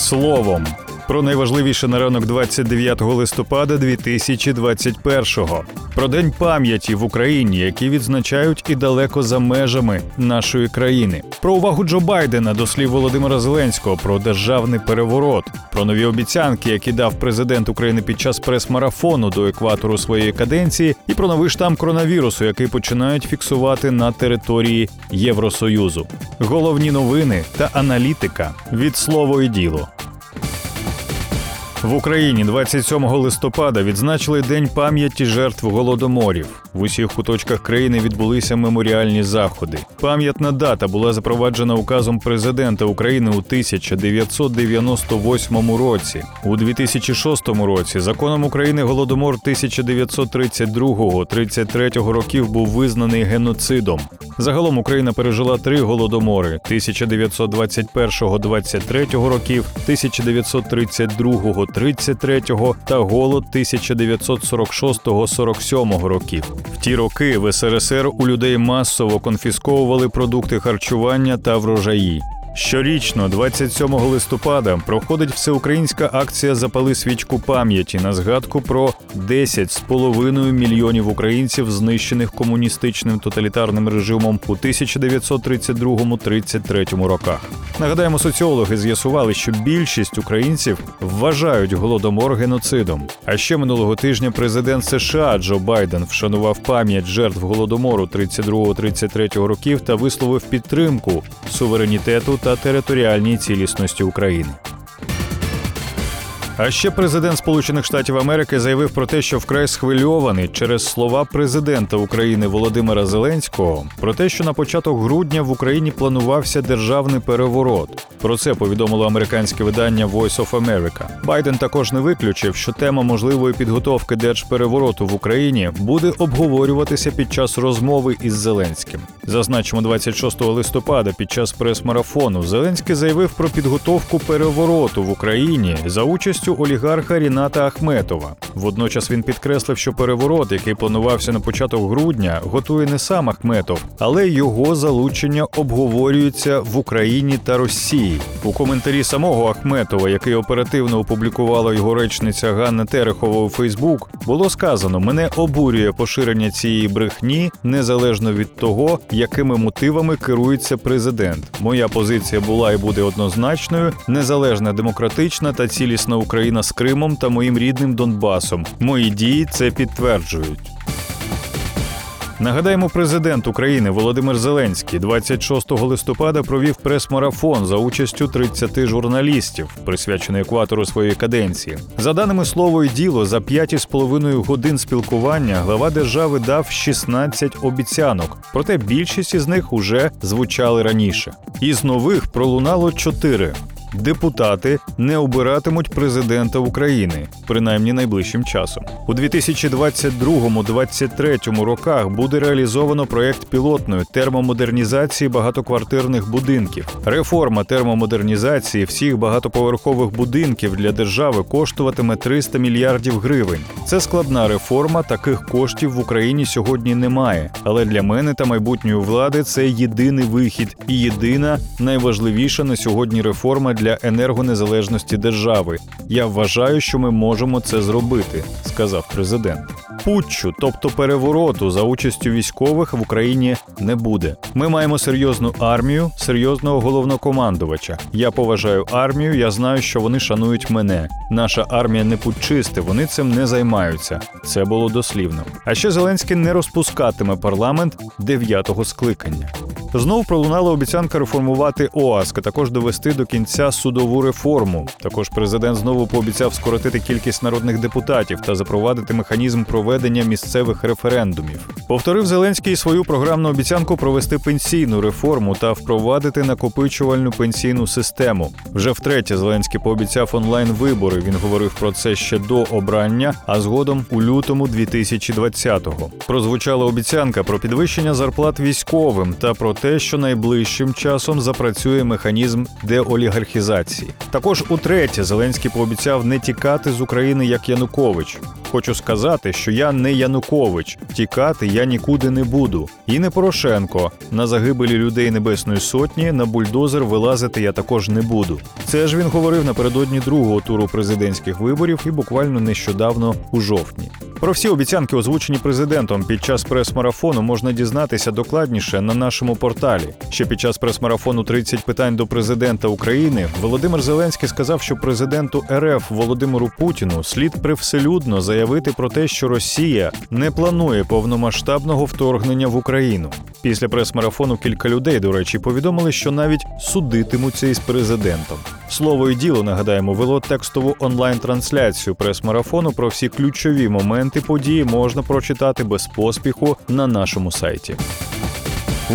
словом. Про найважливіше на ранок 29 листопада 2021-го. Про день пам'яті в Україні, який відзначають і далеко за межами нашої країни. Про увагу Джо Байдена до слів Володимира Зеленського, про державний переворот, про нові обіцянки, які дав президент України під час прес-марафону до екватору своєї каденції, і про новий штам коронавірусу, який починають фіксувати на території Євросоюзу. Головні новини та аналітика від слово і діло. В Україні 27 листопада відзначили День пам'яті жертв голодоморів. В усіх куточках країни відбулися меморіальні заходи. Пам'ятна дата була запроваджена указом президента України у 1998 році. У 2006 році законом України голодомор 1932-33 років був визнаний геноцидом. Загалом Україна пережила три голодомори 1921-23 років, 1932-33 та голод 1946-47 років. Ті роки в СРСР у людей масово конфісковували продукти харчування та врожаї. Щорічно, 27 листопада, проходить всеукраїнська акція Запали свічку пам'яті на згадку про 10,5 мільйонів українців, знищених комуністичним тоталітарним режимом у 1932-33 роках. Нагадаємо, соціологи з'ясували, що більшість українців вважають голодомор геноцидом. А ще минулого тижня президент США Джо Байден вшанував пам'ять жертв голодомору 32-33 років та висловив підтримку суверенітету та територіальній цілісності України. А ще президент Сполучених Штатів Америки заявив про те, що вкрай схвильований через слова президента України Володимира Зеленського про те, що на початок грудня в Україні планувався державний переворот. Про це повідомило американське видання Voice of America. Байден також не виключив, що тема можливої підготовки держперевороту в Україні буде обговорюватися під час розмови із Зеленським. Зазначимо, 26 листопада під час прес-марафону Зеленський заявив про підготовку перевороту в Україні за участю олігарха Ріната Ахметова. Водночас він підкреслив, що переворот, який планувався на початок грудня, готує не сам Ахметов, але його залучення обговорюється в Україні та Росії. У коментарі самого Ахметова, який оперативно опублікувала його речниця Ганна Терехова у Фейсбук, було сказано: мене обурює поширення цієї брехні незалежно від того, якими мотивами керується президент. Моя позиція була і буде однозначною: незалежна, демократична та цілісна Україна з Кримом та моїм рідним Донбасом. Мої дії це підтверджують. Нагадаємо, президент України Володимир Зеленський 26 листопада провів прес-марафон за участю 30 журналістів, присвячений екватору своєї каденції. За даними слово і діло, за 5,5 годин спілкування глава держави дав 16 обіцянок, проте більшість із них уже звучали раніше. Із нових пролунало 4. Депутати не обиратимуть президента України, принаймні найближчим часом. У 2022-2023 роках буде реалізовано проєкт пілотної термомодернізації багатоквартирних будинків. Реформа термомодернізації всіх багатоповерхових будинків для держави коштуватиме 300 мільярдів гривень. Це складна реформа. Таких коштів в Україні сьогодні немає. Але для мене та майбутньої влади це єдиний вихід і єдина найважливіша на сьогодні реформа для енергонезалежності держави. Я вважаю, що ми можемо це зробити, сказав президент. Путчу, тобто перевороту за участю військових в Україні не буде. Ми маємо серйозну армію, серйозного головнокомандувача. Я поважаю армію. Я знаю, що вони шанують мене. Наша армія не путчисти, вони цим не займаються. Це було дослівно. А ще Зеленський не розпускатиме парламент дев'ятого скликання. Знов пролунала обіцянка реформувати ОАСК, а також довести до кінця судову реформу. Також президент знову пообіцяв скоротити кількість народних депутатів та запровадити механізм проведення місцевих референдумів. Повторив Зеленський свою програмну обіцянку провести пенсійну реформу та впровадити накопичувальну пенсійну систему. Вже втретє Зеленський пообіцяв онлайн-вибори. Він говорив про це ще до обрання, а згодом у лютому 2020-го. Прозвучала обіцянка про підвищення зарплат військовим та про те, що найближчим часом запрацює механізм деолігархізації. Також утретє Зеленський пообіцяв не тікати з України як Янукович. Хочу сказати, що я не Янукович, тікати я нікуди не буду. І не Порошенко. На загибелі людей Небесної Сотні на бульдозер вилазити я також не буду. Це ж він говорив напередодні другого туру президентських виборів і буквально нещодавно у жовтні. Про всі обіцянки, озвучені президентом під час прес-марафону, можна дізнатися докладніше на нашому порталі. Ще під час прес-марафону «30 питань до президента України Володимир Зеленський сказав, що президенту РФ Володимиру Путіну слід привселюдно заявити про те, що Росія не планує повномасштабного вторгнення в Україну. Після прес-марафону кілька людей, до речі, повідомили, що навіть судитимуться із президентом. Слово і діло нагадаємо, вело текстову онлайн-трансляцію прес-марафону про всі ключові моменти події можна прочитати без поспіху на нашому сайті.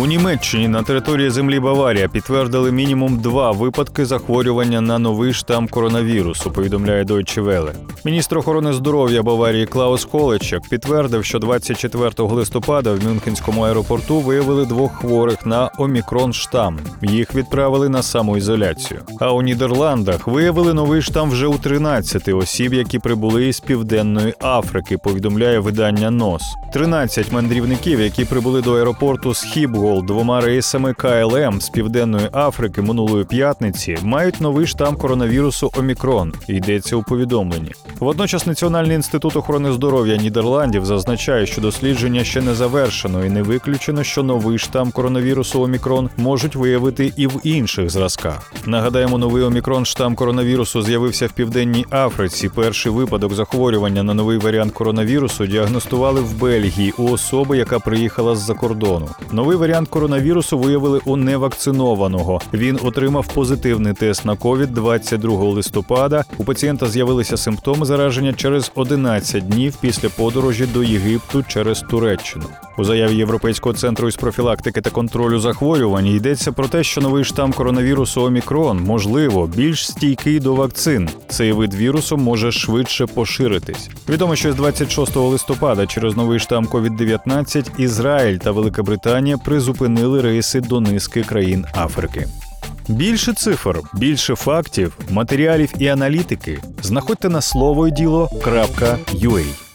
У Німеччині на території землі Баварія підтвердили мінімум два випадки захворювання на новий штам коронавірусу. Повідомляє Deutsche Welle. Міністр охорони здоров'я Баварії Клаус Холечек підтвердив, що 24 листопада в Мюнхенському аеропорту виявили двох хворих на омікрон штам. Їх відправили на самоізоляцію. А у Нідерландах виявили новий штам вже у 13 осіб, які прибули із південної Африки. Повідомляє видання НОС. 13 мандрівників, які прибули до аеропорту з Хібго Гол двома рейсами КЛМ з південної Африки минулої п'ятниці мають новий штам коронавірусу Омікрон. Йдеться у повідомленні. Водночас Національний інститут охорони здоров'я Нідерландів зазначає, що дослідження ще не завершено і не виключено, що новий штам коронавірусу Омікрон можуть виявити і в інших зразках. Нагадаємо, новий Омікрон штам коронавірусу з'явився в південній Африці. Перший випадок захворювання на новий варіант коронавірусу діагностували в Бельгії у особи, яка приїхала з-за кордону. Новий варіант варіант коронавірусу виявили у невакцинованого. Він отримав позитивний тест на ковід 22 листопада. У пацієнта з'явилися симптоми зараження через 11 днів після подорожі до Єгипту через Туреччину. У заяві Європейського центру із профілактики та контролю захворювань йдеться про те, що новий штам коронавірусу Омікрон можливо більш стійкий до вакцин. Цей вид вірусу може швидше поширитись. Відомо, що з 26 листопада через новий штам COVID-19 Ізраїль та Велика Британія призупинили рейси до низки країн Африки. Більше цифр, більше фактів, матеріалів і аналітики знаходьте на слово діло.ua.